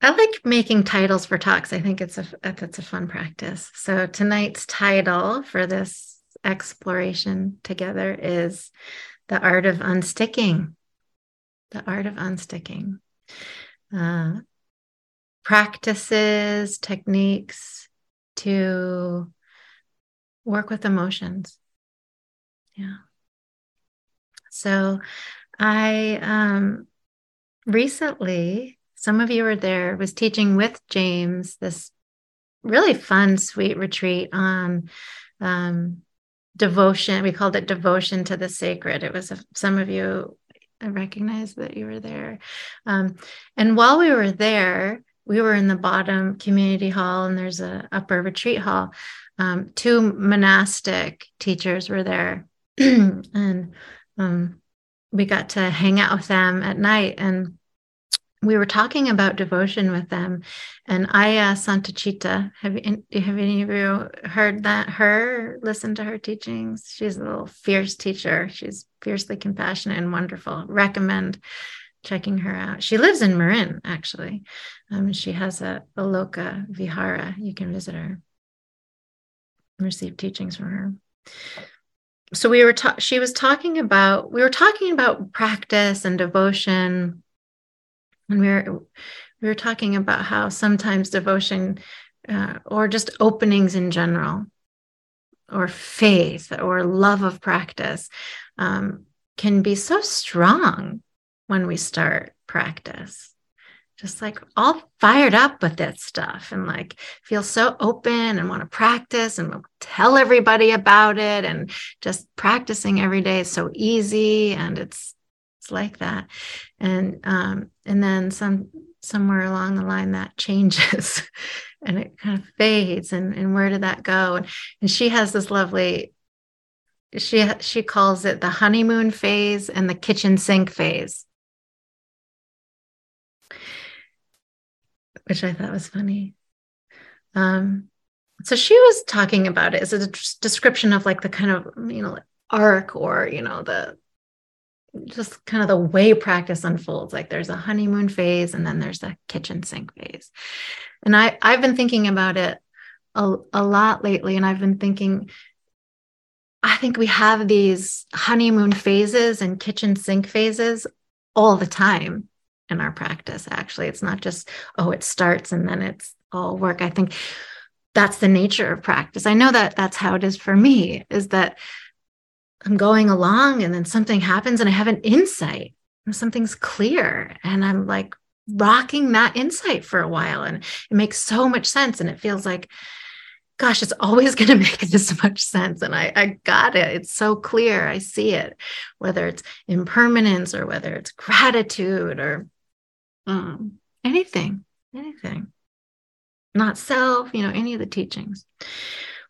I like making titles for talks. I think it's a that's a fun practice. So tonight's title for this exploration together is the art of unsticking. The art of unsticking. Uh, practices, techniques to work with emotions. Yeah. So I um, recently some of you were there, was teaching with James this really fun, sweet retreat on um, devotion. We called it devotion to the sacred. It was a, some of you, I recognize that you were there. Um, and while we were there, we were in the bottom community hall, and there's a upper retreat hall. Um, two monastic teachers were there, and um, we got to hang out with them at night. And we were talking about devotion with them, and Ayya Santacitta. Have you have any of you heard that? Her listen to her teachings. She's a little fierce teacher. She's fiercely compassionate and wonderful. Recommend checking her out. She lives in Marin, actually. Um, she has a Aloka Vihara. You can visit her, receive teachings from her. So we were. Ta- she was talking about. We were talking about practice and devotion and we were we were talking about how sometimes devotion uh, or just openings in general or faith or love of practice um, can be so strong when we start practice. Just like all fired up with that stuff and like feel so open and want to practice and tell everybody about it and just practicing every day is so easy and it's like that. And um, and then some somewhere along the line that changes and it kind of fades and and where did that go? And, and she has this lovely she she calls it the honeymoon phase and the kitchen sink phase. Which i thought was funny. Um so she was talking about it as a description of like the kind of you know arc or you know the just kind of the way practice unfolds. Like there's a honeymoon phase and then there's a kitchen sink phase. And i i've been thinking about it a, a lot lately and i've been thinking i think we have these honeymoon phases and kitchen sink phases all the time in our practice actually. It's not just oh it starts and then it's all work. I think that's the nature of practice. I know that that's how it is for me is that I'm going along and then something happens and I have an insight. And something's clear and I'm like rocking that insight for a while and it makes so much sense and it feels like gosh it's always going to make this much sense and I, I got it. It's so clear. I see it. Whether it's impermanence or whether it's gratitude or um, anything anything. Not self you know any of the teachings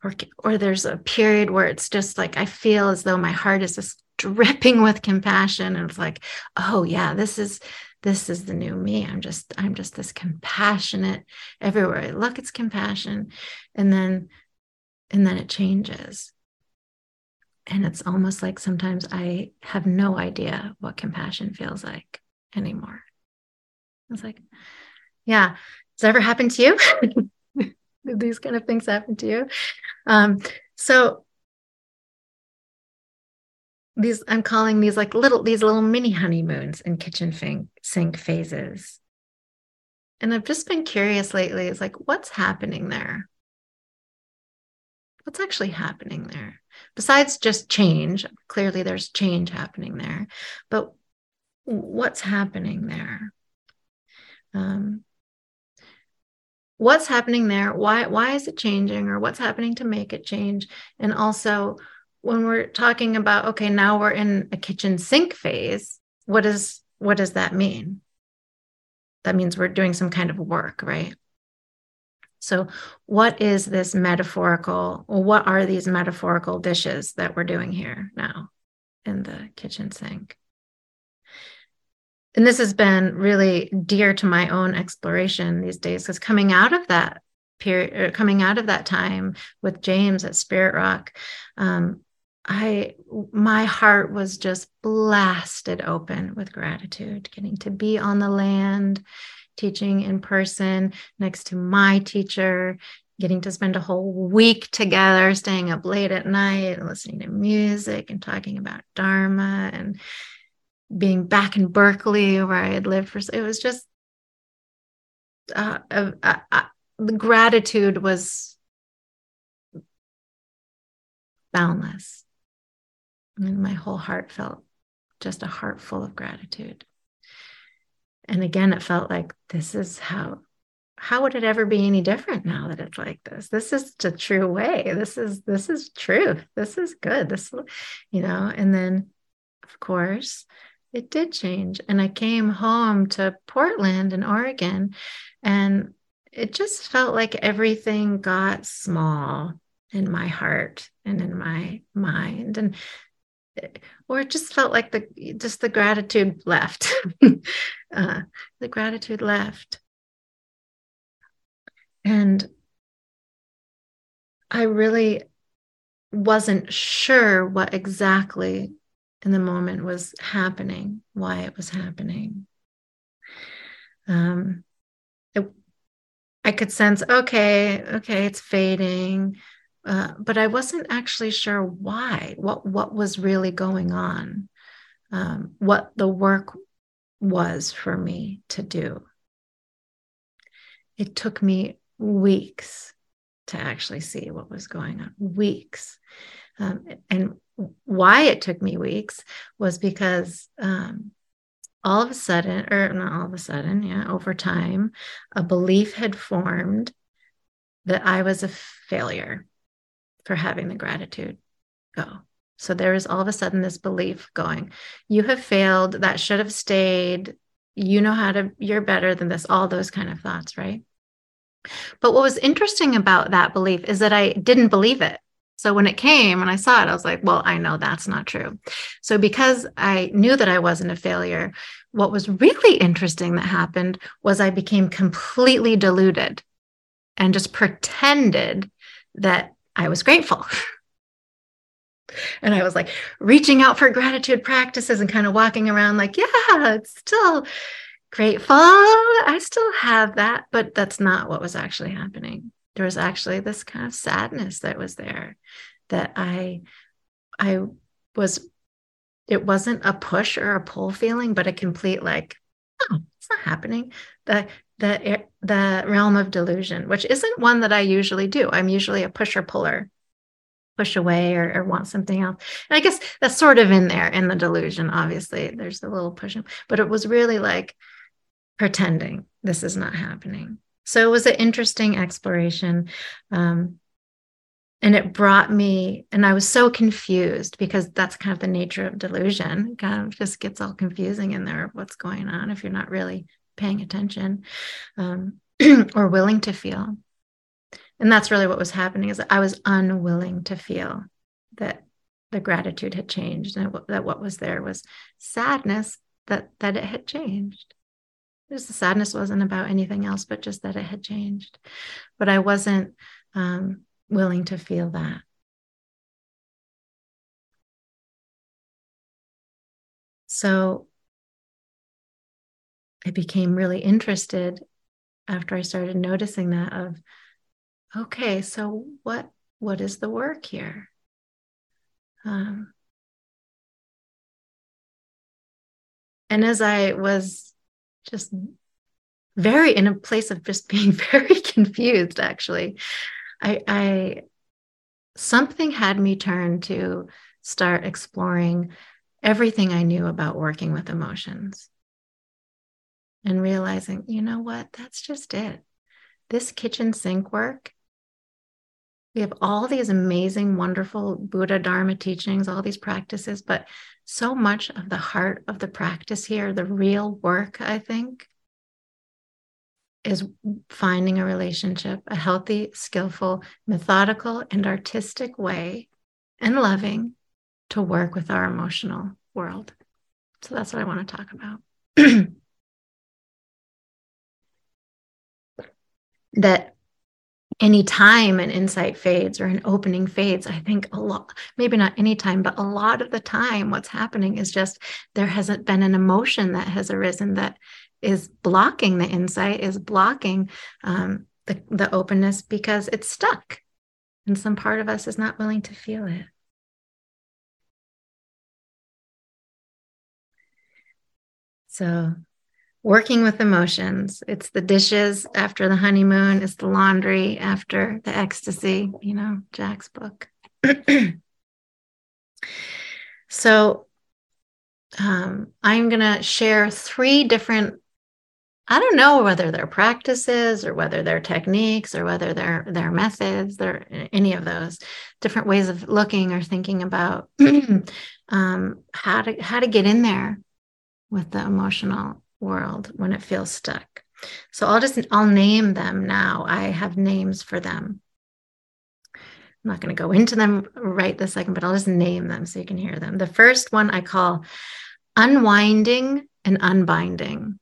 or or there's a period where it's just like I feel as though my heart is just dripping with compassion and it's like oh yeah this is this is the new me. I'm just i'm just this compassionate everywhere i look it's compassion. And then and then it changes. And it's almost like sometimes i have no idea what compassion feels like anymore. It's like yeah. Has that ever happened to you these kind of things happen to you um, so these i'm calling these like little these little mini honeymoons and kitchen sink, sink phases. And i've just been curious lately it's like what's happening there? What's actually happening there? Besides just change clearly there's change happening there but what's happening there? Um, what's happening there why why is it changing or what's happening to make it change? And also when we're talking about okay now we're in a kitchen sink phase what is what does that mean? That means we're doing some kind of work right? So what is this metaphorical or what are these metaphorical dishes that we're doing here now in the kitchen sink and this has been really dear to my own exploration these days because coming out of that period coming out of that time with james at spirit rock um, i my heart was just blasted open with gratitude getting to be on the land teaching in person next to my teacher, getting to spend a whole week together, staying up late at night listening to music and talking about Dharma and being back in Berkeley where I had lived for, it was just, uh, uh, uh, the gratitude was boundless. And my whole heart felt just a heart full of gratitude. And again, it felt like this is how how would it ever be any different now that it's like this this is the true way this is this is truth this is good this you know and then of course it did change and i came home to portland in oregon and it just felt like everything got small in my heart and in my mind and or it just felt like the just the gratitude left. Uh, the gratitude left. And i really wasn't sure what exactly in the moment was happening why it was happening um it, i could sense okay okay it's fading uh, but I wasn't actually sure why, what what was really going on, um, what the work was for me to do. It took me weeks to actually see what was going on. Weeks, um, and why it took me weeks was because um, all of a sudden, or not all of a sudden, yeah, over time, a belief had formed that I was a failure for having the gratitude go. So there was all of a sudden this belief going, you have failed, that should have stayed, you know how to, you're better than this, all those kind of thoughts, right? But what was interesting about that belief is that I didn't believe it. So when it came and I saw it, I was like, well, I know that's not true. So because I knew that I wasn't a failure, what was really interesting that happened was I became completely deluded and just pretended that I was grateful. and I was like reaching out for gratitude practices and kind of walking around like, yeah, it's still grateful. I still have that, but that's not what was actually happening. There was actually this kind of sadness that was there that I I was it wasn't a push or a pull feeling, but a complete like, oh, it's not happening. The the the realm of delusion, which isn't one that I usually do. I'm usually a pusher puller, push away or, or want something else. And I guess that's sort of in there in the delusion. Obviously, there's a little pushing, but it was really like pretending this is not happening. So it was an interesting exploration. Um, and it brought me, and I was so confused because that's kind of the nature of delusion. It kind of just gets all confusing in there of what's going on if you're not really paying attention um, or willing to feel. And that's really what was happening is I was unwilling to feel that the gratitude had changed and that what was there was sadness that that it had changed. Just the sadness wasn't about anything else, but just that it had changed. But I wasn't um, willing to feel that. So I became really interested after I started noticing that of okay, so what what is the work here? Um, and as I was just very in a place of just being very confused, actually, I, I something had me turn to start exploring everything I knew about working with emotions and realizing, you know what, that's just it. This kitchen sink work, we have all these amazing, wonderful Buddha Dharma teachings, all these practices, but so much of the heart of the practice here, the real work, I think, is finding a relationship, a healthy, skillful, methodical, and artistic way and loving to work with our emotional world. So that's what I want to talk about. that any time an insight fades or an opening fades i think a lot maybe not any time but a lot of the time what's happening is just there hasn't been an emotion that has arisen that is blocking the insight, is blocking um, the, the openness because it's stuck. And some part of us is not willing to feel it. So, working with emotions, it's the dishes after the honeymoon, it's the laundry after the ecstasy, you know, Jack's book. so, um, I'm going to share three different I don't know whether they're practices or whether they're techniques or whether they're their methods, they're any of those different ways of looking or thinking about um, how to how to get in there with the emotional world when it feels stuck. So I'll just I'll name them now. I have names for them. I'm not going to go into them right this second, but I'll just name them so you can hear them. The first one I call unwinding and unbinding.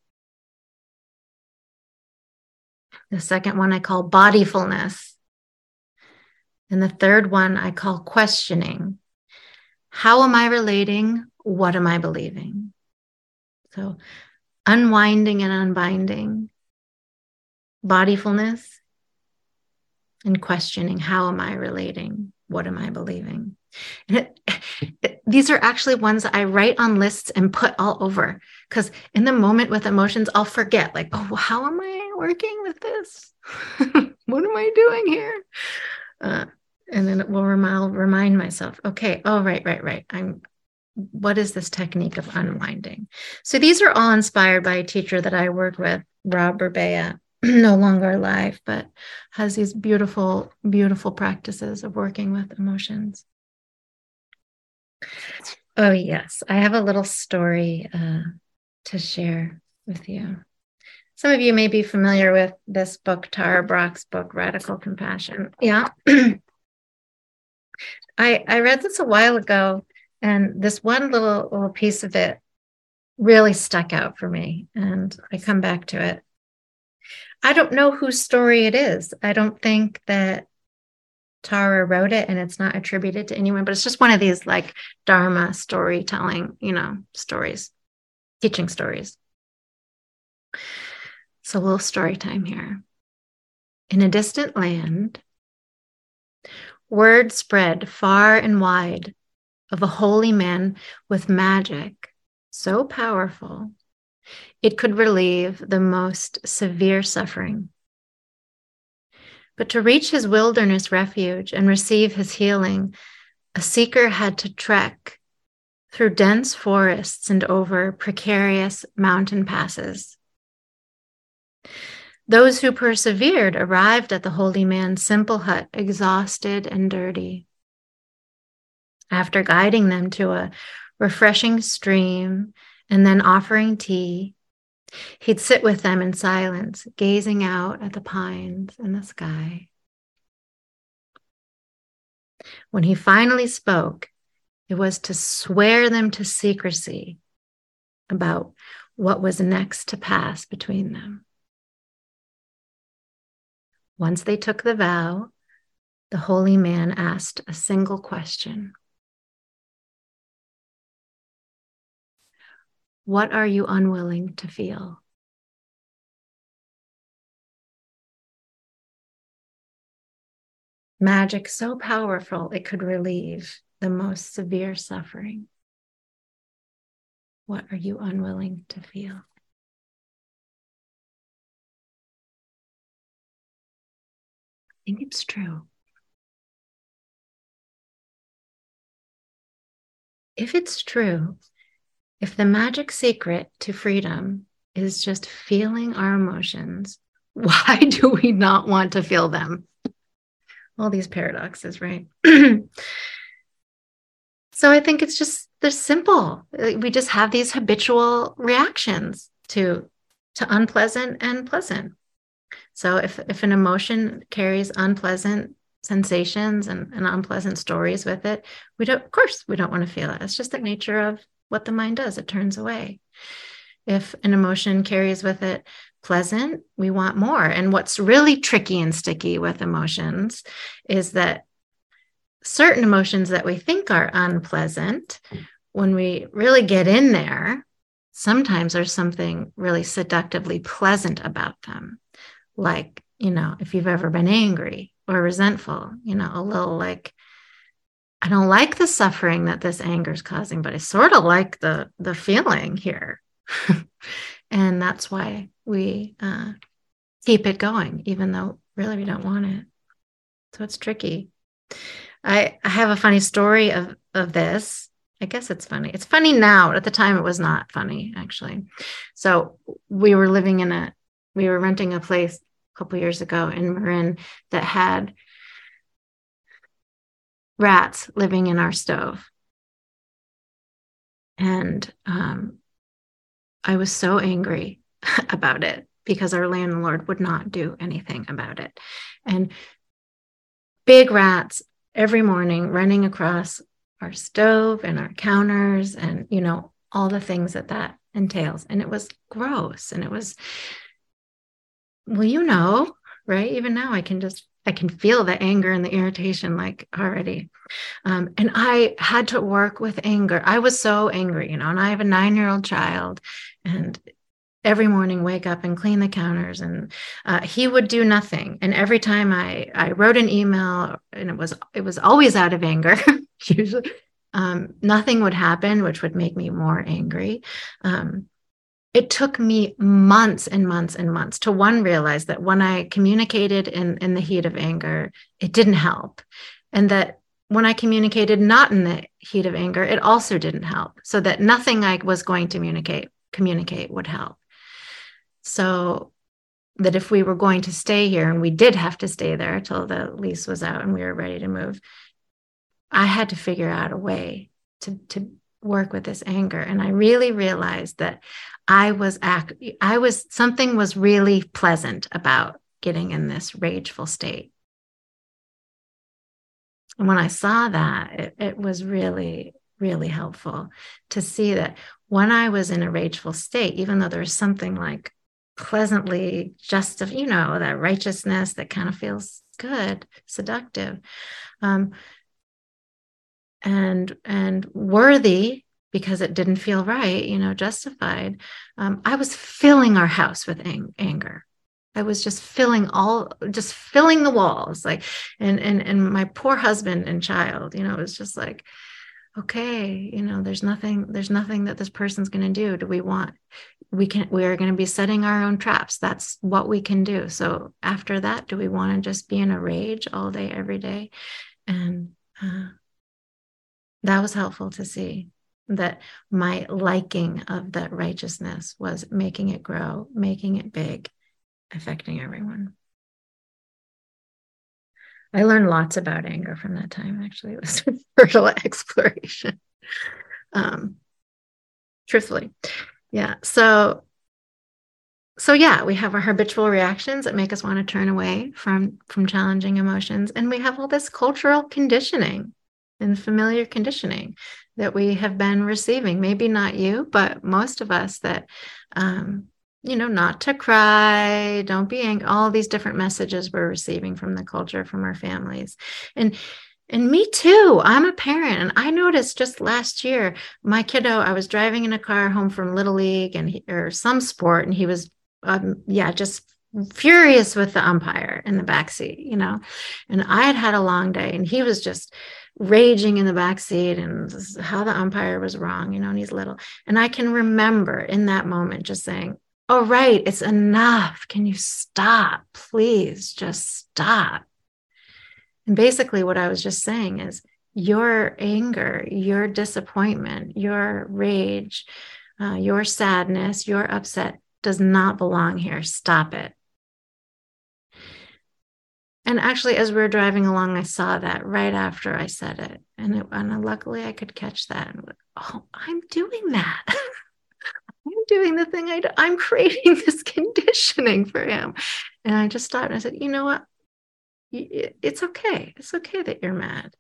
The second one I call bodyfulness. And the third one I call questioning. How am I relating? What am I believing? So, unwinding and unbinding, bodyfulness, and questioning how am I relating? What am I believing? It, it, these are actually ones I write on lists and put all over because in the moment with emotions, I'll forget, like, oh, how am I working with this? what am I doing here? Uh, and then it will remind, remind myself, okay, oh, right, right, right. I'm, what is this technique of unwinding? So these are all inspired by a teacher that I work with, Rob Burbea, no longer alive, but has these beautiful, beautiful practices of working with emotions. Oh, yes. I have a little story uh, to share with you. Some of you may be familiar with this book, Tara Brach's book, Radical Compassion. Yeah. I, I read this a while ago, and this one little, little piece of it really stuck out for me, and I come back to it. I don't know whose story it is. I don't think that Tara wrote it and it's not attributed to anyone, but it's just one of these like Dharma storytelling, you know, stories, teaching stories. So, a little story time here. In a distant land, word spread far and wide of a holy man with magic so powerful it could relieve the most severe suffering. But to reach his wilderness refuge and receive his healing, a seeker had to trek through dense forests and over precarious mountain passes. Those who persevered arrived at the holy man's simple hut, exhausted and dirty. After guiding them to a refreshing stream and then offering tea, He'd sit with them in silence, gazing out at the pines and the sky. When he finally spoke, it was to swear them to secrecy about what was next to pass between them. Once they took the vow, the holy man asked a single question What are you unwilling to feel? Magic so powerful it could relieve the most severe suffering. What are you unwilling to feel? I think it's true. If it's true, if the magic secret to freedom is just feeling our emotions, why do we not want to feel them? All these paradoxes, right? so I think it's just they're simple. We just have these habitual reactions to to unpleasant and pleasant. So if if an emotion carries unpleasant sensations and, and unpleasant stories with it, we don't of course we don't want to feel it. It's just the nature of what the mind does. It turns away. If an emotion carries with it pleasant we want more. And what's really tricky and sticky with emotions is that certain emotions that we think are unpleasant when we really get in there sometimes there's something really seductively pleasant about them. Like, you know, if you've ever been angry or resentful, you know, a little like, I don't like the suffering that this anger is causing, but I sort of like the the feeling here. and that's why we uh, keep it going, even though really we don't want it. So it's tricky. I, I have a funny story of, of this. I guess it's funny. It's funny now. At the time, it was not funny, actually. So we were living in a, we were renting a place a couple years ago in Marin that had rats living in our stove. And um, I was so angry about it because our landlord would not do anything about it. And big rats every morning running across our stove and our counters and, you know, all the things that that entails. And it was gross. And it was, well, you know, right? Even now I can just I can feel the anger and the irritation like already. Um, and I had to work with anger. I was so angry, you know, and I have a nine year old child, and every morning wake up and clean the counters and uh, he would do nothing and every time i i wrote an email and it was it was always out of anger usually um, nothing would happen which would make me more angry um, it took me months and months and months to one realize that when I communicated in, in the heat of anger, it didn't help. And that when I communicated not in the heat of anger, it also didn't help. So that nothing I was going to communicate communicate would help. So that if we were going to stay here, and we did have to stay there till the lease was out and we were ready to move, I had to figure out a way to to work with this anger and i really realized that i was act i was something was really pleasant about getting in this rageful state. And when i saw that it, it was really really helpful to see that when i was in a rageful state even though there was something like pleasantly just you know that righteousness that kind of feels good seductive um, and and worthy because it didn't feel right you know justified. Um, i was filling our house with ang- anger. I was just filling all just filling the walls like and and and my poor husband and child you know it was just like okay you know there's nothing there's nothing that this person's going to do. Do we want we can we are going to be setting our own traps. That's what we can do. So after that do we want to just be in a rage all day every day? And uh, that was helpful to see that my liking of that righteousness was making it grow, making it big, affecting everyone. I learned lots about anger from that time. Actually, it was a fertile exploration. Um, truthfully, yeah. So, so yeah, we have our habitual reactions that make us want to turn away from from challenging emotions, and we have all this cultural conditioning and familiar conditioning that we have been receiving. Maybe not you, but most of us that, um, you know, not to cry, don't be angry, all these different messages we're receiving from the culture, from our families. And and me too. I'm a parent, and I noticed just last year, my kiddo. I was driving in a car home from Little League and he, or some sport, and he was, um, yeah, just furious with the umpire in the back seat, you know. And I had had a long day, and he was just raging in the back seat and how the umpire was wrong, you know, and he's little. And I can remember in that moment just saying, "All oh, right, it's enough. Can you stop? Please just stop." And basically, what I was just saying is your anger, your disappointment, your rage, uh, your sadness, your upset does not belong here. Stop it. And actually, as we were driving along, I saw that right after I said it. And, it, and luckily, I could catch that. And oh, I'm doing that. I'm doing the thing I do. I'm creating this conditioning for him. And I just stopped and I said, you know what? It's okay. It's okay that you're mad.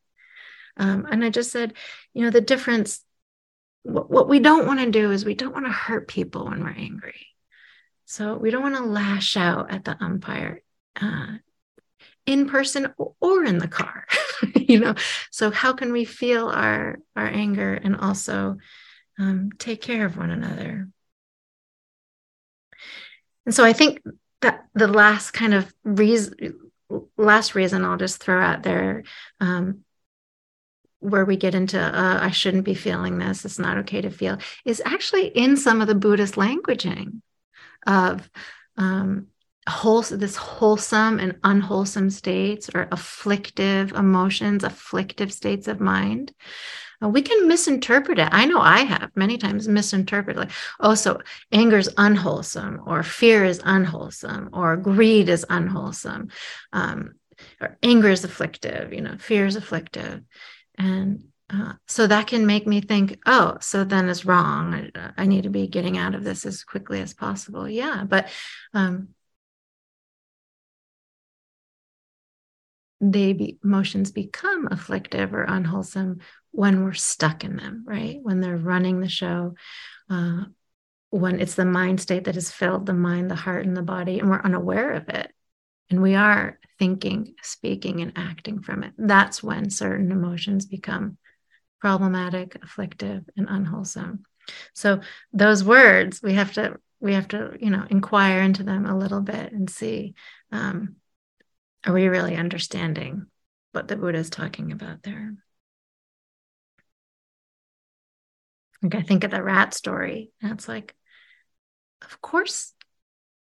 Um, and I just said, you know, the difference, what, what we don't want to do is we don't want to hurt people when we're angry. So we don't want to lash out at the umpire. Uh, in person or in the car you know? So how can we feel our our anger and also um, take care of one another? And so I think that the last kind of reason, last reason I'll just throw out there, um, where we get into uh, I shouldn't be feeling this, it's not okay to feel, is actually in some of the Buddhist languaging of um, whole, this wholesome and unwholesome states or afflictive emotions, afflictive states of mind. Uh, we can misinterpret it. I know I have many times misinterpreted, like, oh, so anger is unwholesome, or fear is unwholesome, or greed is unwholesome, um, or anger is afflictive, you know, fear is afflictive. And uh, so that can make me think, oh, so then it's wrong. I, I, need to be getting out of this as quickly as possible. Yeah, but um, they be, emotions become afflictive or unwholesome when we're stuck in them, right? When they're running the show, uh, when it's the mind state that has filled the mind, the heart, and the body, and we're unaware of it. And we are thinking, speaking, and acting from it. That's when certain emotions become problematic, afflictive, and unwholesome. So those words, we have to we have to you know inquire into them a little bit and see um, are we really understanding what the Buddha is talking about there? Like I think of the rat story. And it's like, of course,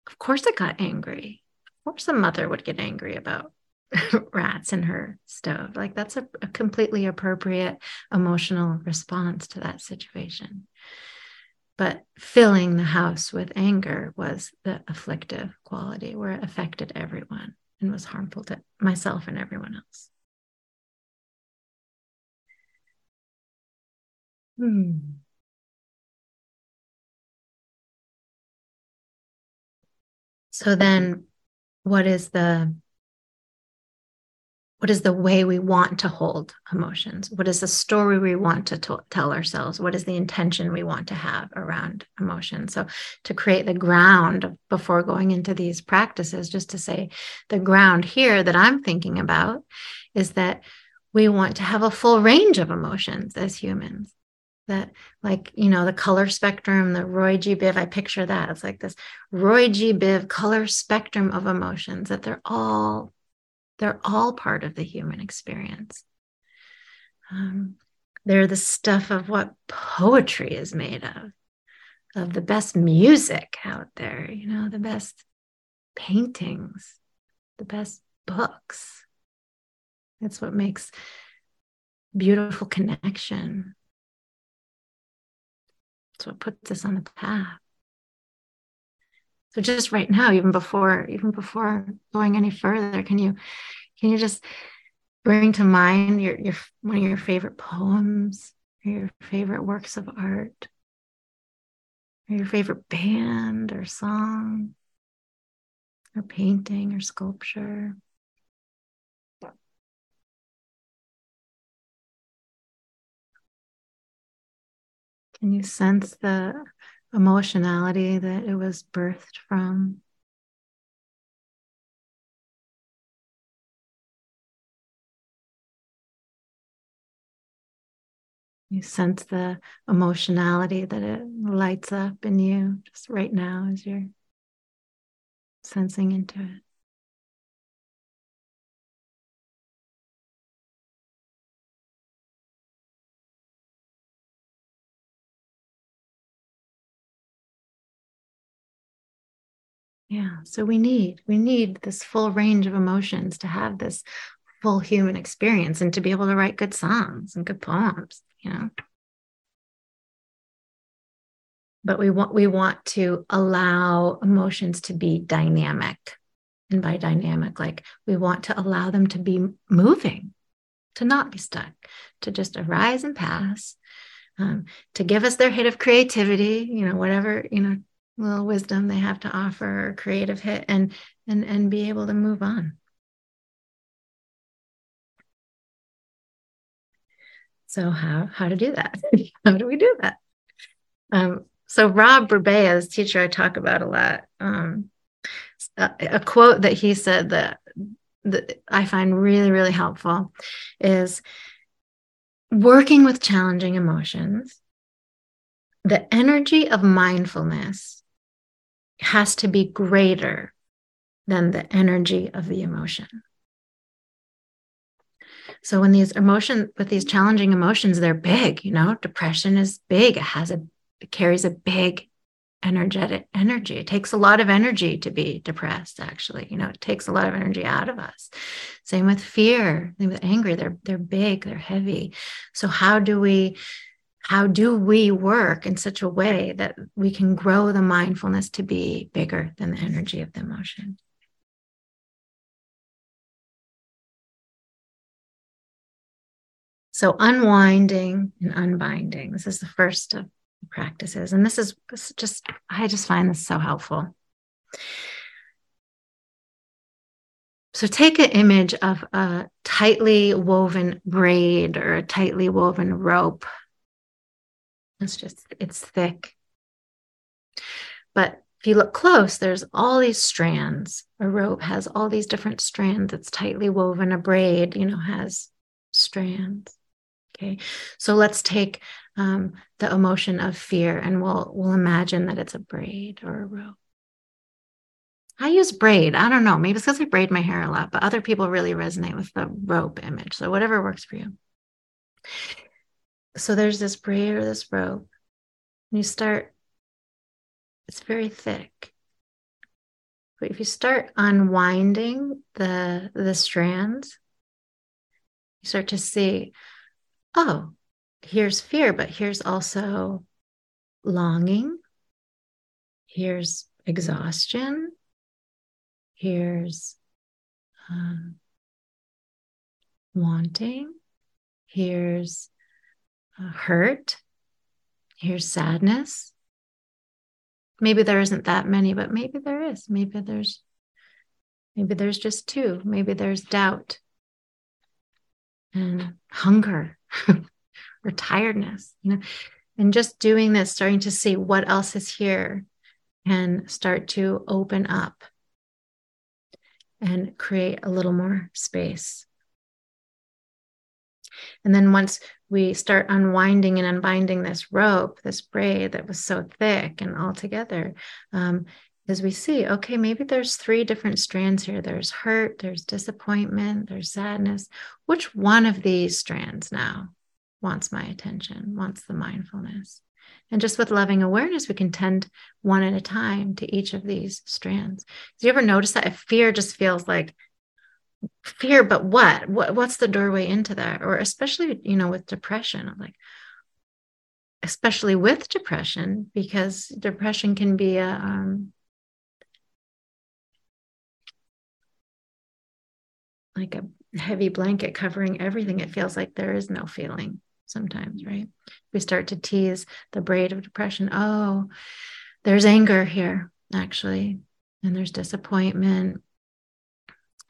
of course it got angry. Of course a mother would get angry about rats in her stove. Like that's a, a completely appropriate emotional response to that situation. But filling the house with anger was the afflictive quality where it affected everyone and was harmful to myself and everyone else. Hmm. So then what is the what is the way we want to hold emotions? What is the story we want to t- tell ourselves? What is the intention we want to have around emotion so to create the ground before going into these practices just to say the ground here that i'm thinking about is that we want to have a full range of emotions as humans. That like you know the color spectrum the roy g. Biv i picture that. It's like this roy g. Biv color spectrum of emotions that they're all they're all part of the human experience. Um, they're the stuff of what poetry is made of, of the best music out there, you know, the best paintings, the best books. It's what makes beautiful connection. It's what puts us on the path. So just right now, even before even before going any further, can you can you just bring to mind your your one of your favorite poems, or your favorite works of art, or your favorite band or song, or painting or sculpture? Can you sense the emotionality that it was birthed from. You sense the emotionality that it lights up in you just right now as you're sensing into it. Yeah. So we need we need this full range of emotions to have this full human experience and to be able to write good songs and good poems, you know. But we want we want to allow emotions to be dynamic. And by dynamic, like we want to allow them to be moving, to not be stuck, to just arise and pass, um, to give us their hit of creativity, you know, whatever, you know, little wisdom they have to offer or creative hit and and and be able to move on. So how how to do that? How do we do that? Um, so rob Burbea's teacher i talk about a lot um, a, a quote that he said that that i find really really helpful is working with challenging emotions the energy of mindfulness has to be greater than the energy of the emotion. So when these emotions, with these challenging emotions, they're big, you know, depression is big. It has a, it carries a big energetic energy. It takes a lot of energy to be depressed, actually. You know, it takes a lot of energy out of us. Same with fear, same with anger. They're they're big, they're heavy. So how do we how do we work in such a way that we can grow the mindfulness to be bigger than the energy of the emotion? So, unwinding and unbinding. This is the first of the practices. And this is just, I just find this so helpful. So, take an image of a tightly woven braid or a tightly woven rope. It's just, it's thick. But if you look close, there's all these strands. A rope has all these different strands. It's tightly woven. A braid, you know, has strands. Okay, so let's take um, the emotion of fear and we'll we'll imagine that it's a braid or a rope. I use braid. I don't know. Maybe it's because I braid my hair a lot, but other people really resonate with the rope image. So whatever works for you. So there's this braid or this rope. And you start, it's very thick. But if you start unwinding the the strands, you start to see oh, here's fear, but here's also longing. Here's exhaustion. Here's um, wanting. Here's Uh, hurt. Here's sadness. Maybe there isn't that many, but maybe there is. Maybe there's maybe there's just two. Maybe there's doubt and hunger or tiredness, you know, and just doing this, starting to see what else is here and start to open up and create a little more space. And then once we start unwinding and unbinding this rope, this braid that was so thick and all together, um, as we see, okay, maybe there's three different strands here there's hurt, there's disappointment, there's sadness. Which one of these strands now wants my attention, wants the mindfulness? And just with loving awareness, we can tend one at a time to each of these strands. Do you ever notice that if fear just feels like fear, but what? what what's the doorway into that? Or especially, you know, with depression, I'm like, especially with depression, because depression can be a um, like a heavy blanket covering everything. It feels like there is no feeling sometimes, right? We start to tease the braid of depression. Oh, there's anger here, actually, and there's disappointment,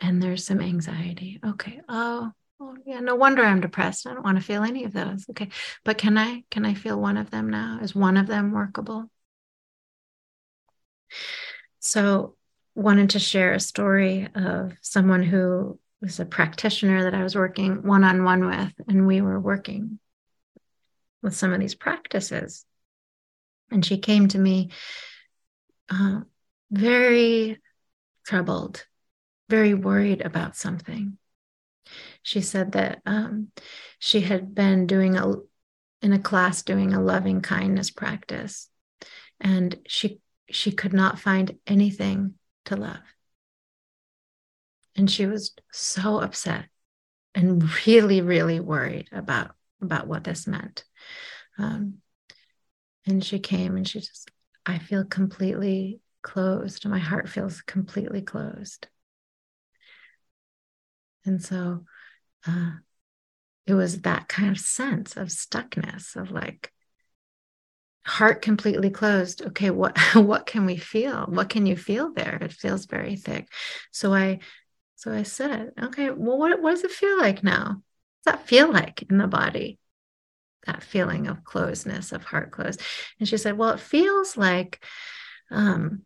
and there's some anxiety. Okay. Oh, oh yeah, no wonder I'm depressed. I don't want to feel any of those. Okay. But can I can I feel one of them now? Is one of them workable? So wanted to share a story of someone who was a practitioner that I was working one on one with, and we were working with some of these practices. And she came to me uh, very troubled, very worried about something. She said that um, she had been doing a in a class doing a loving kindness practice, and she she could not find anything to love. And she was so upset and really, really worried about, about what this meant. Um, and she came and she just, I feel completely closed. My heart feels completely closed. And so uh, it was that kind of sense of stuckness, of like, heart completely closed okay what what can we feel what can you feel there it feels very thick so i so I said, okay, well, what, what does it feel like now? What does that feel like in the body? That feeling of closeness, of heart closed. And she said, well, it feels like, um,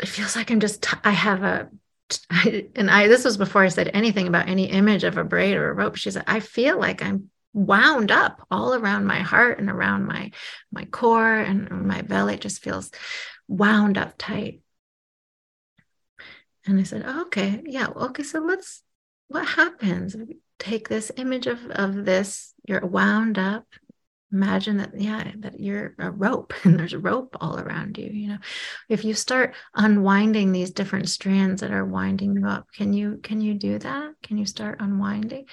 it feels like I'm just, t- I have a, and I, this was before I said anything about any image of a braid or a rope. She said, I feel like I'm wound up all around my heart and around my, my core and my belly. It just feels wound up tight. And I said, oh, okay, yeah, okay, so let's, what happens? Take this image of, of this, you're wound up. Imagine that, yeah, that you're a rope and there's a rope all around you. You know, if you start unwinding these different strands that are winding you up, can you can you do that? Can you start unwinding?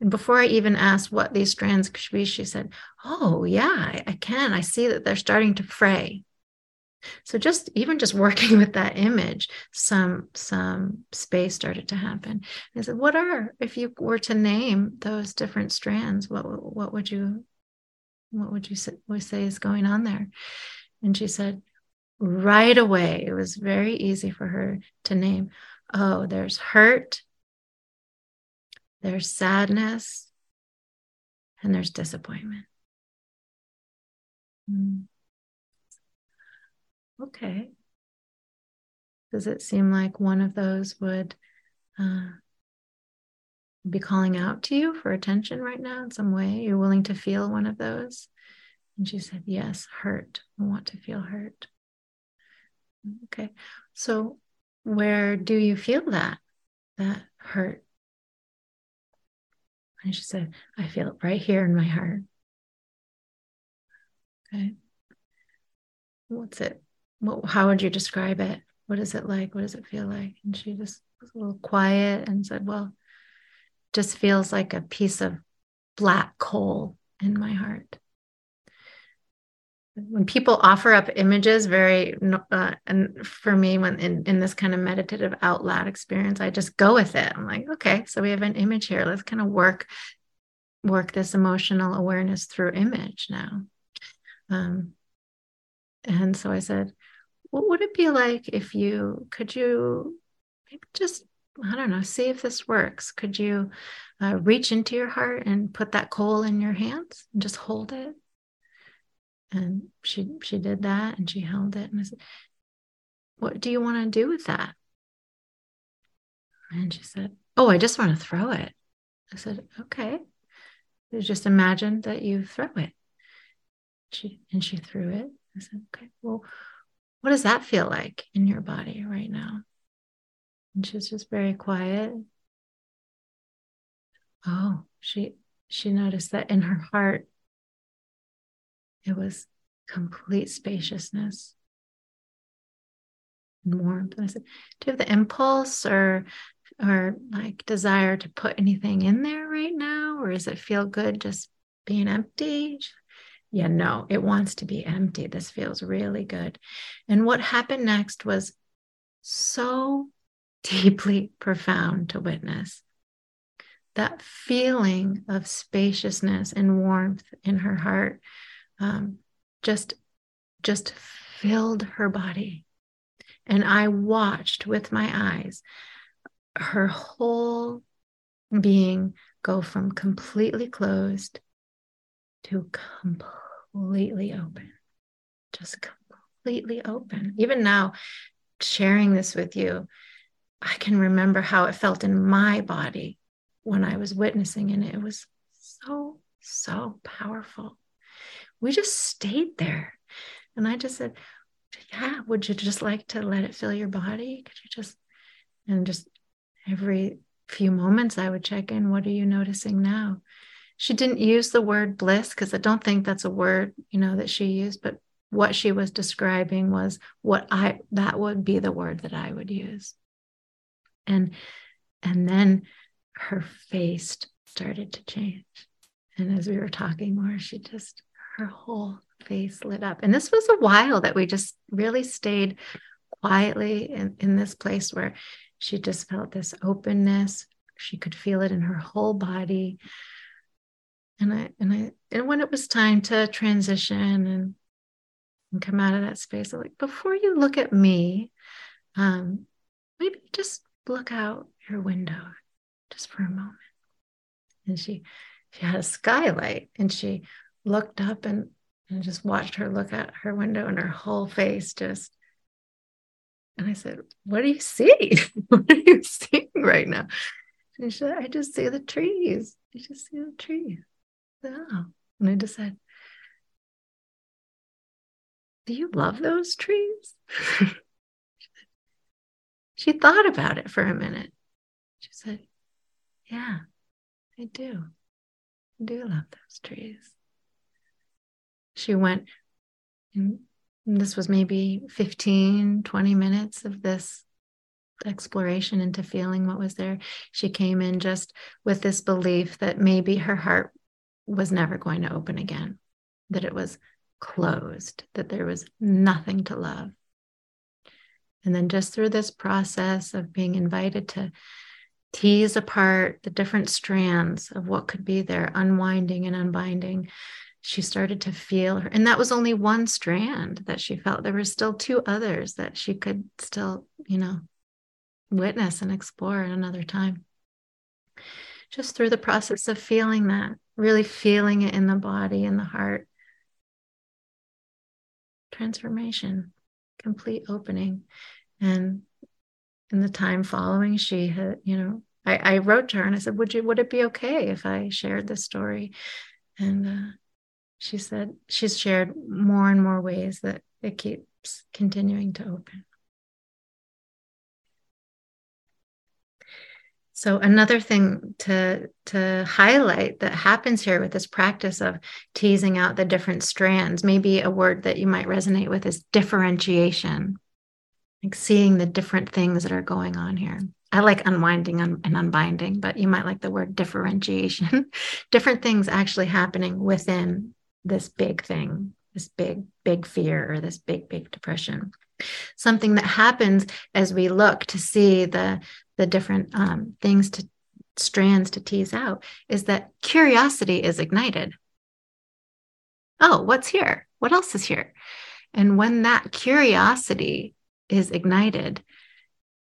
And before I even asked what these strands should be, she said, Oh, yeah, I, I can. I see that they're starting to fray so just even just working with that image some some space started to happen i said what are if you were to name those different strands what what would you what would you say, say is going on there and she said right away it was very easy for her to name oh there's hurt there's sadness and there's disappointment mm. Okay. Does it seem like one of those would uh, be calling out to you for attention right now in some way? You're willing to feel one of those? And she said, Yes, hurt. I want to feel hurt. Okay. So, where do you feel that? That hurt? And she said, I feel it right here in my heart. Okay. What's it? what, how would you describe it? What is it like? What does it feel like? And she just was a little quiet and said, Well, just feels like a piece of black coal in my heart. When people offer up images, very, uh, and for me, when in, in this kind of meditative out loud experience, I just go with it. I'm like, okay, so we have an image here. Let's kind of work work this emotional awareness through image now. Um, and so I said, what would it be like if you could you just I don't know, see if this works. Could you uh, reach into your heart and put that coal in your hands and just hold it? And she she did that and she held it and I said, "What do you want to do with that?" And she said, "Oh, I just want to throw it." I said, "Okay." You Just imagine that you throw it. She and she threw it. I said, "Okay, well." what does that feel like in your body right now? And she's just very quiet. Oh, she she noticed that in her heart it was complete spaciousness and warmth. And I said, Do you have the impulse or or like desire to put anything in there right now? Or does it feel good just being empty? yeah, no, it wants to be empty. This feels really good. And what happened next was so deeply profound to witness. That feeling of spaciousness and warmth in her heart um, just, just filled her body. And I watched with my eyes her whole being go from completely closed to completely open, just completely open. Even now, sharing this with you, I can remember how it felt in my body when I was witnessing, and it was so, so powerful. We just stayed there. And I just said, Yeah, would you just like to let it fill your body? Could you just, and just every few moments I would check in, What are you noticing now? she didn't use the word bliss because I don't think that's a word, you know, that she used, but what she was describing was what I that would be the word that I would use. And and then her face started to change. And as we were talking more, she just her whole face lit up. And this was a while that we just really stayed quietly in, in this place where she just felt this openness. She could feel it in her whole body and I and I and when it was time to transition and, and come out of that space, I'm like, before you look at me, um, maybe just look out your window just for a moment. And she she had a skylight and she looked up and, and just watched her look out her window and her whole face just and I said, What do you see? what are you seeing right now? And she said, I just see the trees. I just see the trees. Yeah. Oh. And I just said, Do you love those trees? she thought about it for a minute. She said, Yeah, I do. I do love those trees. She went, and this was maybe 15, 20 minutes of this exploration into feeling what was there. She came in just with this belief that maybe her heart was never going to open again, that it was closed, that there was nothing to love. And then just through this process of being invited to tease apart the different strands of what could be there, unwinding and unbinding, she started to feel her. And that was only one strand that she felt. There were still two others that she could still, you know, witness and explore at another time. Just through the process of feeling that, really feeling it in the body and the heart. Transformation, complete opening. And in the time following, she had, you know, I, I wrote to her and I said, Would you would it be okay if I shared this story? And uh, she said she's shared more and more ways that it keeps continuing to open. So another thing to to highlight that happens here with this practice of teasing out the different strands, maybe a word that you might resonate with is differentiation. Like seeing the different things that are going on here. I like unwinding and unbinding, but you might like the word differentiation. different things actually happening within this big thing, this big, big fear or this big, big depression something that happens as we look to see the the different um, things to strands to tease out is that curiosity is ignited. Oh what's here? What else is here? And when that curiosity is ignited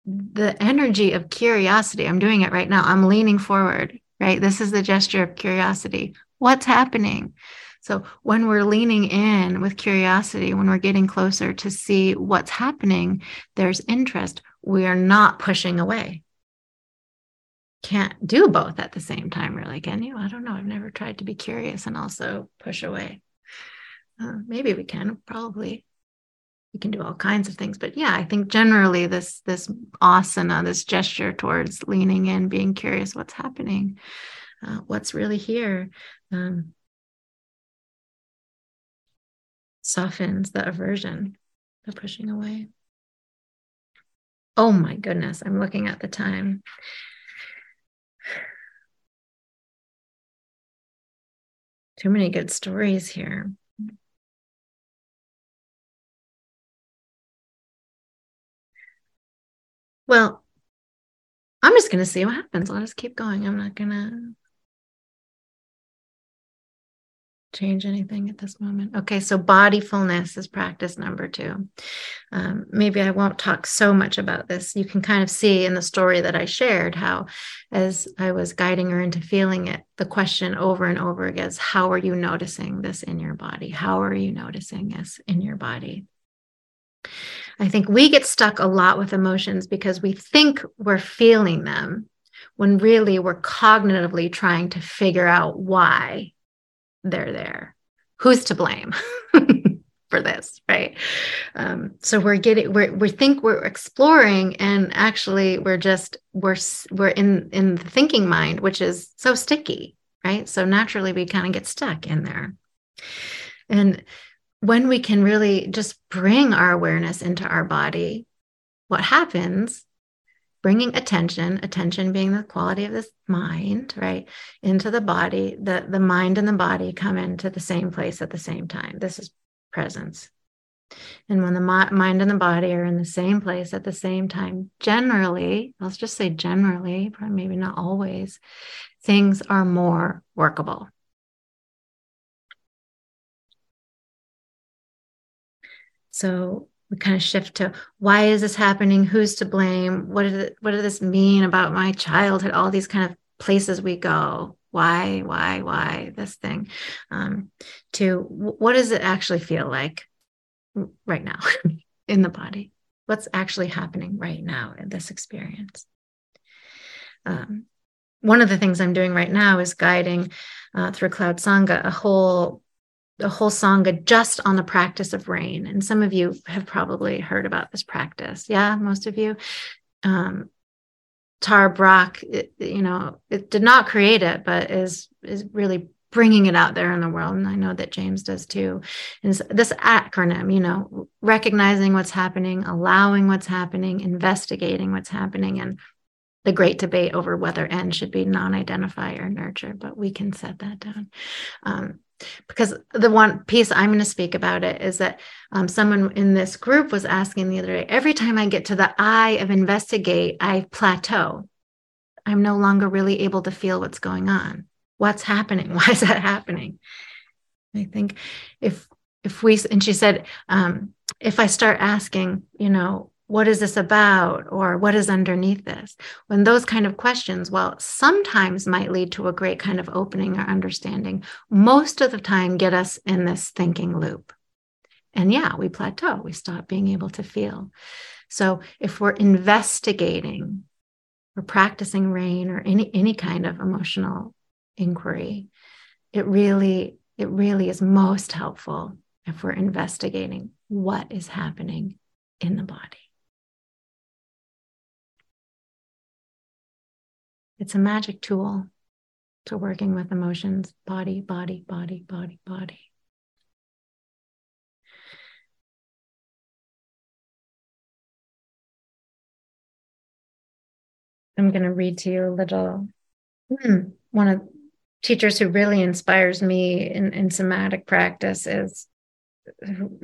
the energy of curiosity i'm doing it right now i'm leaning forward right? This is the gesture of curiosity. What's happening? So when we're leaning in with curiosity, when we're getting closer to see what's happening, there's interest. We are not pushing away. Can't do both at the same time, really, can you? I don't know. I've never tried to be curious and also push away. Uh, maybe we can, probably. We can do all kinds of things, but yeah, I think generally this this asana, this gesture towards leaning in, being curious, what's happening, uh, what's really here, um, softens the aversion, the pushing away. Oh my goodness, I'm looking at the time. Too many good stories here. Well, I'm just going to see what happens. I'll just keep going. I'm not going to change anything at this moment. Okay, so bodyfulness is practice number two. Um, maybe I won't talk so much about this. You can kind of see in the story that I shared how, as I was guiding her into feeling it, the question over and over again is How are you noticing this in your body? How are you noticing this in your body? I think we get stuck a lot with emotions because we think we're feeling them when really we're cognitively trying to figure out why they're there. Who's to blame for this, right? Um, so we're getting we we think we're exploring, and actually we're just we're we're in in the thinking mind, which is so sticky, right? So naturally we kind of get stuck in there, and when we can really just bring our awareness into our body, what happens bringing attention attention being the quality of this mind right into the body the the mind and the body come into the same place at the same time. This is presence. And when the mind and the body are in the same place at the same time generally let's just say generally but maybe not always things are more workable. So we kind of shift to why is this happening? Who's to blame? What did what does this mean about my childhood? All these kind of places we go. Why why why this thing? Um, to what does it actually feel like right now in the body? What's actually happening right now in this experience? Um, one of the things i'm doing right now is guiding uh, through cloud sangha a whole the whole sangha just on the practice of rain. And some of you have probably heard about this practice. Yeah, most of you. Um, Tara Brach, it, you know, it did not create it, but is is really bringing it out there in the world. And I know that James does too. And this acronym, you know, recognizing what's happening, allowing what's happening, investigating what's happening, and the great debate over whether N should be non-identify or nurture, but we can set that down. Um, because the one piece I'm going to speak about it is that um, someone in this group was asking the other day every time I get to the I of investigate, I plateau. I'm no longer really able to feel what's going on. What's happening? Why is that happening? I think if if we and she said um, if I start asking, you know, what is this about? Or what is underneath this? When those kind of questions well sometimes might lead to a great kind of opening or understanding. Most of the time get us in this thinking loop. And yeah we plateau. We stop being able to feel. So if we're investigating or practicing rain or any any kind of emotional inquiry it really it really is most helpful if we're investigating what is happening in the body It's a magic tool to working with emotions body, body, body, body, body. I'm going to read to you a little. Hmm, one of teachers who really inspires me in, in somatic practice is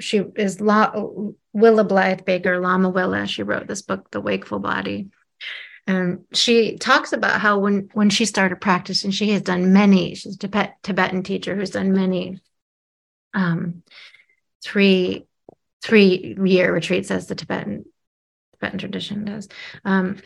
she is La, Willa Blythe Baker, Lama Willa. She wrote this book, The Wakeful Body. And she talks about how when when she started practicing, she has done many. She's a Tibet, Tibetan teacher who's done many um, three three year retreats as the Tibetan Tibetan tradition does. Um,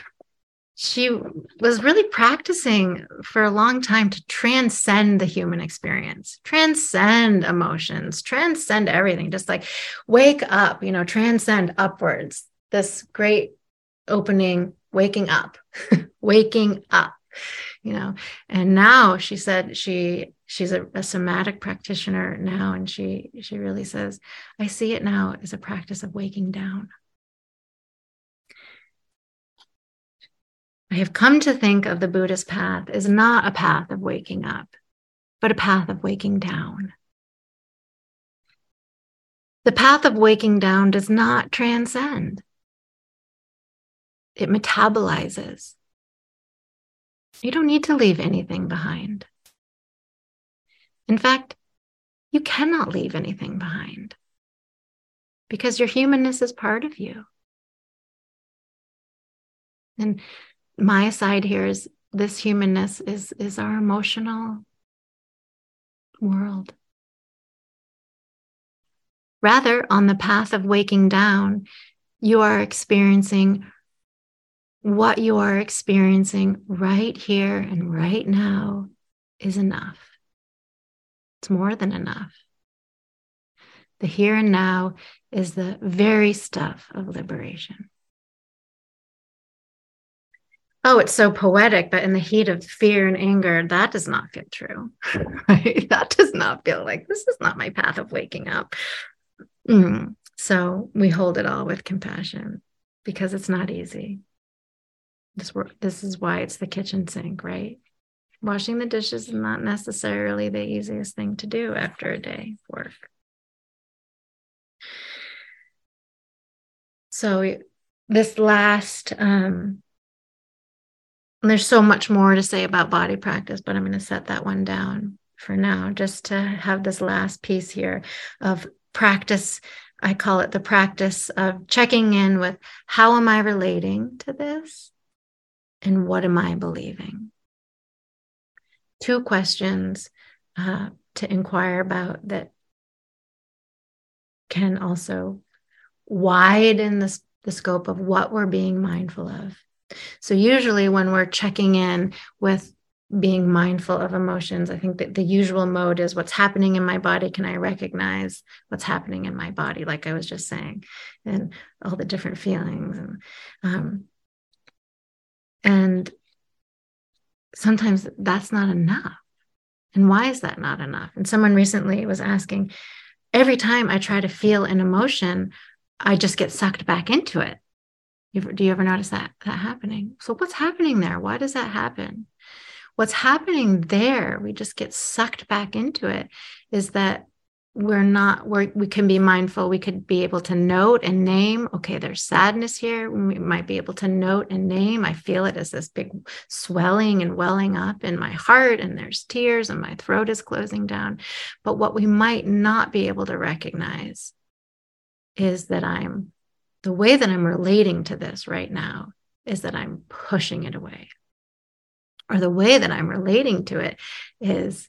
she was really practicing for a long time to transcend the human experience, transcend emotions, transcend everything, just like wake up, you know, transcend upwards. This great opening waking up waking up you know? And now she said she she's a, a, somatic practitioner now and she she really says i see it now as a practice of waking down. I have come to think of the buddhist path as not a path of waking up but a path of waking down. The path of waking down does not transcend it metabolizes. You don't need to leave anything behind. In fact, you cannot leave anything behind because your humanness is part of you. And my side here is this humanness is, is our emotional world. Rather, on the path of waking down, you are experiencing what you are experiencing right here and right now is enough. It's more than enough. The here and now is the very stuff of liberation. Oh, it's so poetic, but in the heat of fear and anger, that does not feel true. right? That does not feel like this is not my path of waking up. Mm. So we hold it all with compassion because it's not easy. This work, this is why it's the kitchen sink, right? Washing the dishes is not necessarily the easiest thing to do after a day of work. So this last um, there's so much more to say about body practice, but I'm going to set that one down for now, just to have this last piece here of practice. I call it the practice of checking in with how am I relating to this? And what am I believing? Two questions uh, to inquire about that can also widen the, the scope of what we're being mindful of. So, usually, when we're checking in with being mindful of emotions, I think that the usual mode is what's happening in my body. Can I recognize what's happening in my body? Like I was just saying, and all the different feelings. And um, and sometimes that's not enough. And why is that not enough? And someone recently was asking, every time I try to feel an emotion, I just get sucked back into it. Do you ever notice that that happening? So what's happening there? Why does that happen? What's happening there, we just get sucked back into it, is that we're not we're, we can be mindful. We could be able to note and name okay there's sadness here. We might be able to note and name i feel it as this big swelling and welling up in my heart and there's tears and my throat is closing down. But what we might not be able to recognize is that i'm the way that i'm relating to this right now is that i'm pushing it away. Or the way that i'm relating to it is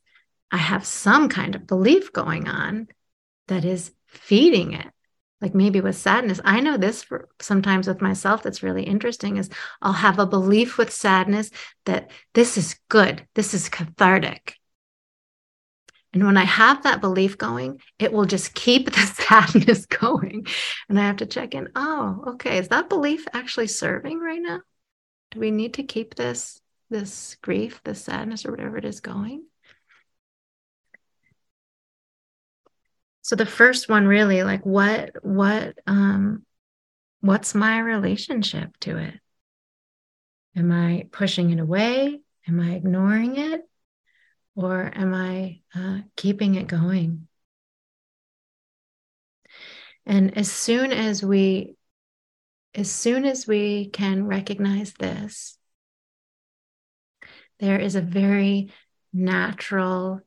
I have some kind of belief going on that is feeding it. Like maybe with sadness, I know this for sometimes with myself that's really interesting is I'll have a belief with sadness that this is good, this is cathartic. And when I have that belief going, it will just keep the sadness going. And I have to check in oh, okay, is that belief actually serving right now? Do we need to keep this this grief, this sadness, or whatever it is going? So the first one really like what what um what's my relationship to it? Am i pushing it away? Am i ignoring it? Or am i uh, keeping it going? And as soon as we as soon as we can recognize this there is a very natural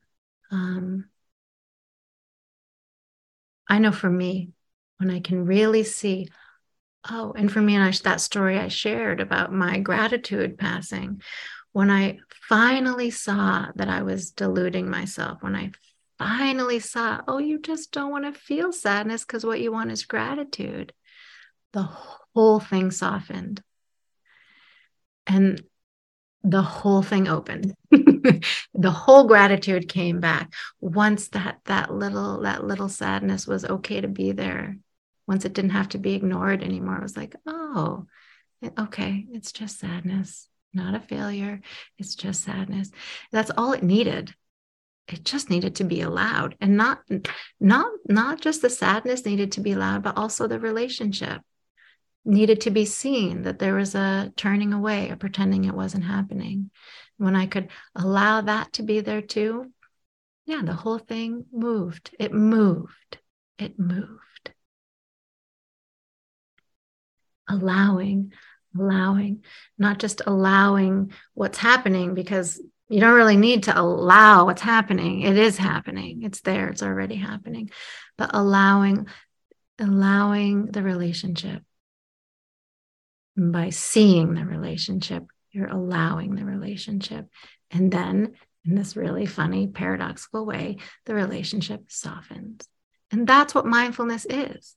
um, I know for me, when I can really see, oh, and for me, and I, that story I shared about my gratitude passing, when I finally saw that I was deluding myself, when I finally saw, oh, you just don't want to feel sadness because what you want is gratitude, the whole thing softened. And the whole thing opened. The whole gratitude came back once that that little that little sadness was okay to be there. Once it didn't have to be ignored anymore. It was like oh okay it's just sadness not a failure. It's just sadness. That's all it needed. It just needed to be allowed. And not not not just the sadness needed to be allowed but also the relationship needed to be seen, that there was a turning away, a pretending it wasn't happening. When I could allow that to be there too, yeah, the whole thing moved. It moved. It moved. Allowing, allowing, not just allowing what's happening because you don't really need to allow what's happening. It is happening. It's there. It's already happening. But allowing, allowing the relationship by seeing the relationship, you're allowing the relationship. And then, in this really funny, paradoxical way, the relationship softens. And that's what mindfulness is.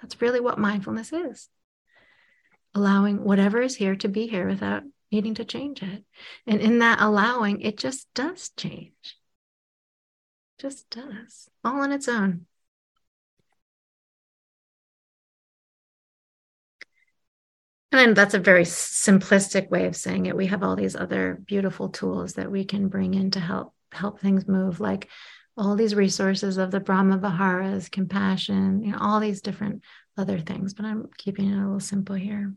That's really what mindfulness is allowing whatever is here to be here without needing to change it. And in that allowing, it just does change. Just does, all on its own. And that's a very simplistic way of saying it. We have all these other beautiful tools that we can bring in to help help things move, like all these resources of the Brahma Viharas, compassion, you know, all these different other things. But I'm keeping it a little simple here.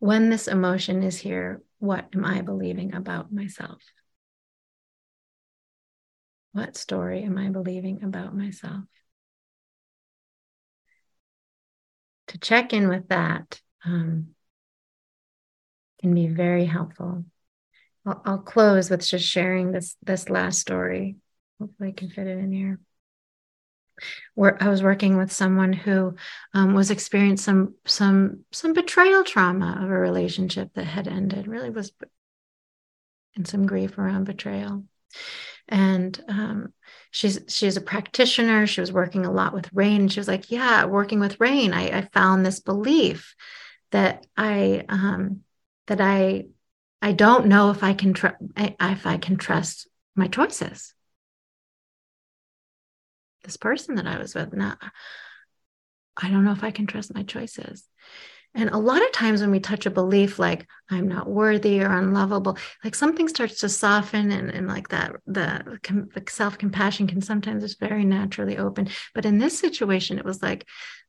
When this emotion is here, what am I believing about myself? What story am I believing about myself? To check in with that um, can be very helpful. I'll, I'll close with just sharing this this last story. Hopefully, I can fit it in here where I was working with someone who um, was experiencing some some some betrayal trauma of a relationship that had ended. Really was in some grief around betrayal, and um, she's she's a practitioner. She was working a lot with rain. She was like yeah working with rain. I, I found this belief that i um, that i i don't know if i can tr- if i can trust my choices. This person that i was with now I don't know if I can trust my choices. And a lot of times when we touch a belief like I'm not worthy or unlovable, like something starts to soften and, and like that, the, the self compassion can sometimes just very naturally open. But in this situation, it was like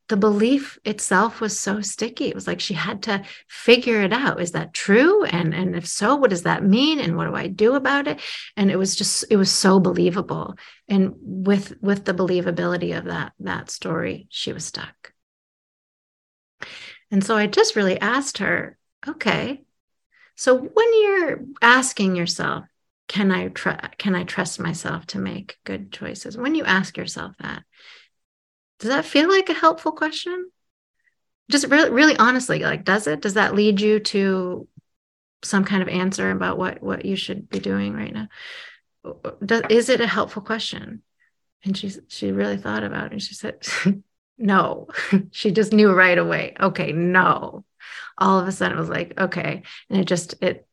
the belief itself was so sticky. It was like she had to figure it out. Is that true? And, and if so, what does that mean? And what do I do about it? And it was just, it was so believable. And with, with the believability of that, that story, she was stuck. And so I just really asked her, okay, so when you're asking yourself, can I tr- can I trust myself to make good choices? When you ask yourself that, does that feel like a helpful question? Just really, really honestly, like, does it? Does that lead you to some kind of answer about what what you should be doing right now? Does, is it a helpful question? And she she really thought about it, and she said, no she just knew right away. Okay no. All of a sudden it was like okay. And it just it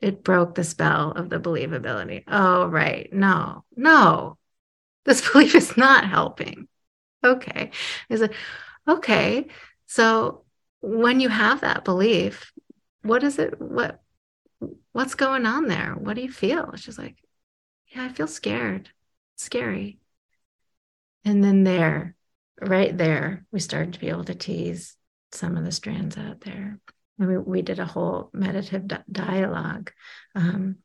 it broke the spell of the believability. Oh right. No no. This belief is not helping. Okay. Is it okay. So when you have that belief what is it what what's going on there? What do you feel? She's like yeah i feel scared. Scary. And then there right there, we started to be able to tease some of the strands out there. And we, we did a whole meditative di- dialogue um,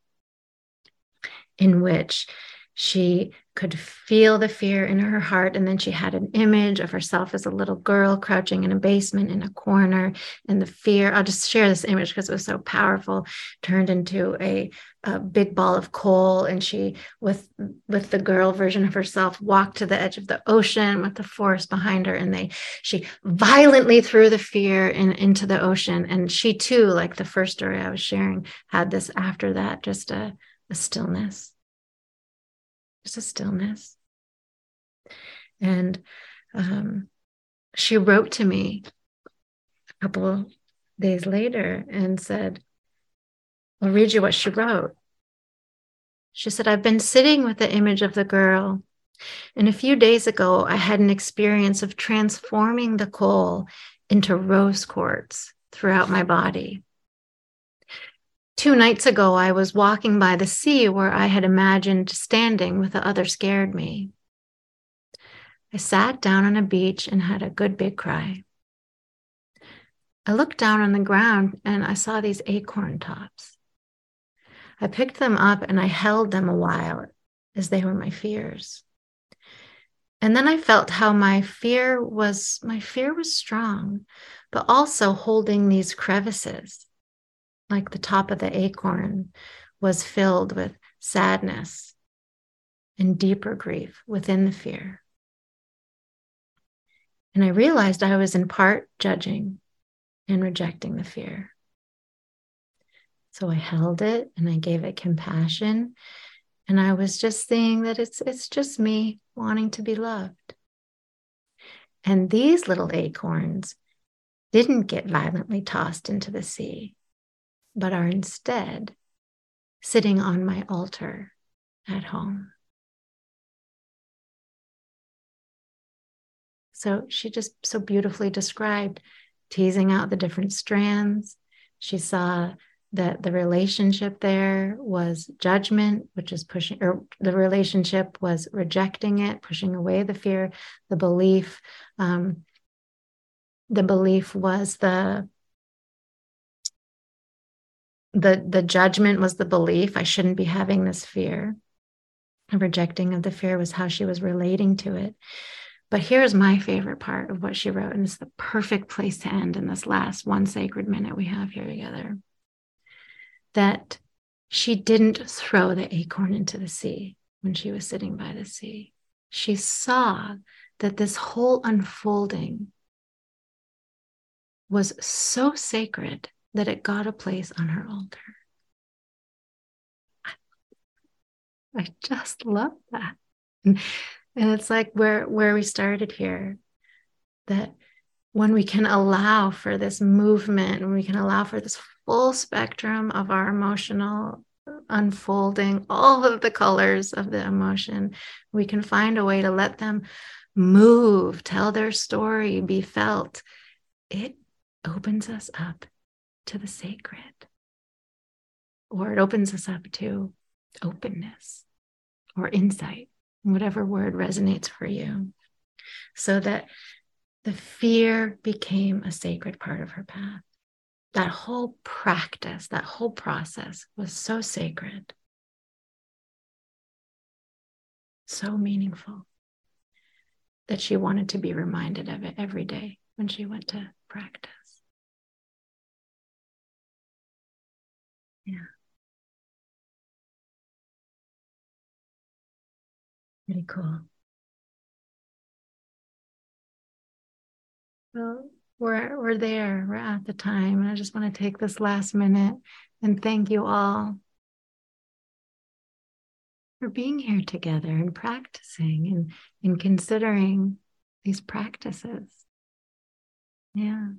in which she could feel the fear in her heart. And then she had an image of herself as a little girl crouching in a basement in a corner. And the fear, I'll just share this image because it was so powerful, turned into a, a big ball of coal. And she, with, with the girl version of herself, walked to the edge of the ocean with the forest behind her. And they, she violently threw the fear in, into the ocean. And she too, like the first story I was sharing, had this after that, just a, a stillness just a stillness. And um, she wrote to me a couple days later and said, I'll read you what she wrote. She said, I've been sitting with the image of the girl. And a few days ago, I had an experience of transforming the coal into rose quartz throughout my body. Two nights ago, I was walking by the sea where I had imagined standing with the other scared me. I sat down on a beach and had a good big cry. I looked down on the ground and I saw these acorn tops. I picked them up and I held them a while as they were my fears. And then I felt how my fear was my fear was strong, but also holding these crevices like the top of the acorn, was filled with sadness and deeper grief within the fear. And I realized I was in part judging and rejecting the fear. So I held it and I gave it compassion. And I was just seeing that it's, it's just me wanting to be loved. And these little acorns didn't get violently tossed into the sea but are instead sitting on my altar at home. So she just so beautifully described teasing out the different strands. She saw that the relationship there was judgment, which is pushing, or the relationship was rejecting it, pushing away the fear. The belief, um, the belief was the the the judgment was the belief i shouldn't be having this fear. And rejecting of the fear was how she was relating to it. But here's my favorite part of what she wrote and it's the perfect place to end in this last one sacred minute we have here together. That she didn't throw the acorn into the sea when she was sitting by the sea. She saw that this whole unfolding was so sacred that it got a place on her altar. I just love that. And, it's like where where we started here that when we can allow for this movement, when we can allow for this full spectrum of our emotional unfolding, all of the colors of the emotion, we can find a way to let them move, tell their story, be felt, it opens us up to the sacred. Or it opens us up to openness or insight, whatever word resonates for you. So that the fear became a sacred part of her path. That whole practice, that whole process was so sacred, so meaningful that she wanted to be reminded of it every day when she went to practice. Yeah. Pretty cool. Well, we're we're there. We're at the time. And I just want to take this last minute and thank you all for being here together and practicing and, and considering these practices. Yeah.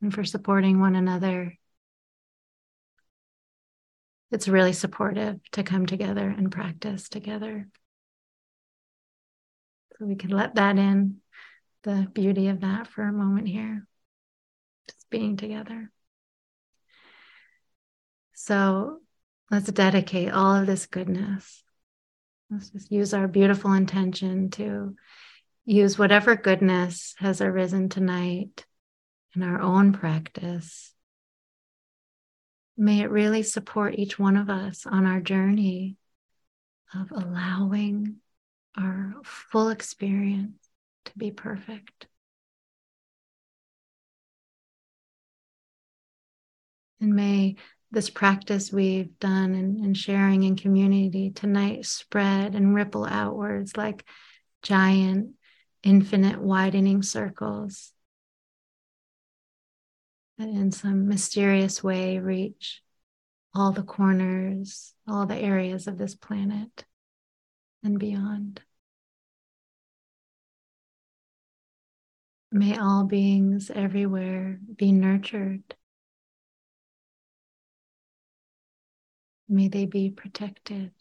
And for supporting one another. It's really supportive to come together and practice together. So we can let that in, the beauty of that for a moment here, just being together. So let's dedicate all of this goodness. Let's just use our beautiful intention to use whatever goodness has arisen tonight in our own practice. May it really support each one of us on our journey of allowing our full experience to be perfect. And may this practice we've done and, sharing in community tonight spread and ripple outwards like giant, infinite, widening circles in some mysterious way reach all the corners, all the areas of this planet and beyond. May all beings everywhere be nurtured. May they be protected.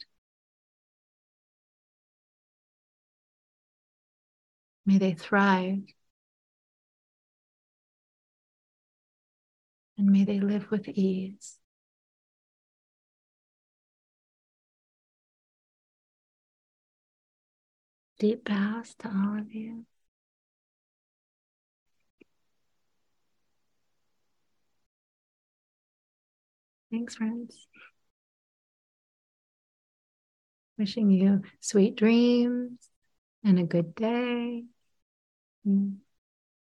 May they thrive. And may they live with ease. Deep bows to all of you. Thanks, friends. Wishing you sweet dreams and a good day. Mm.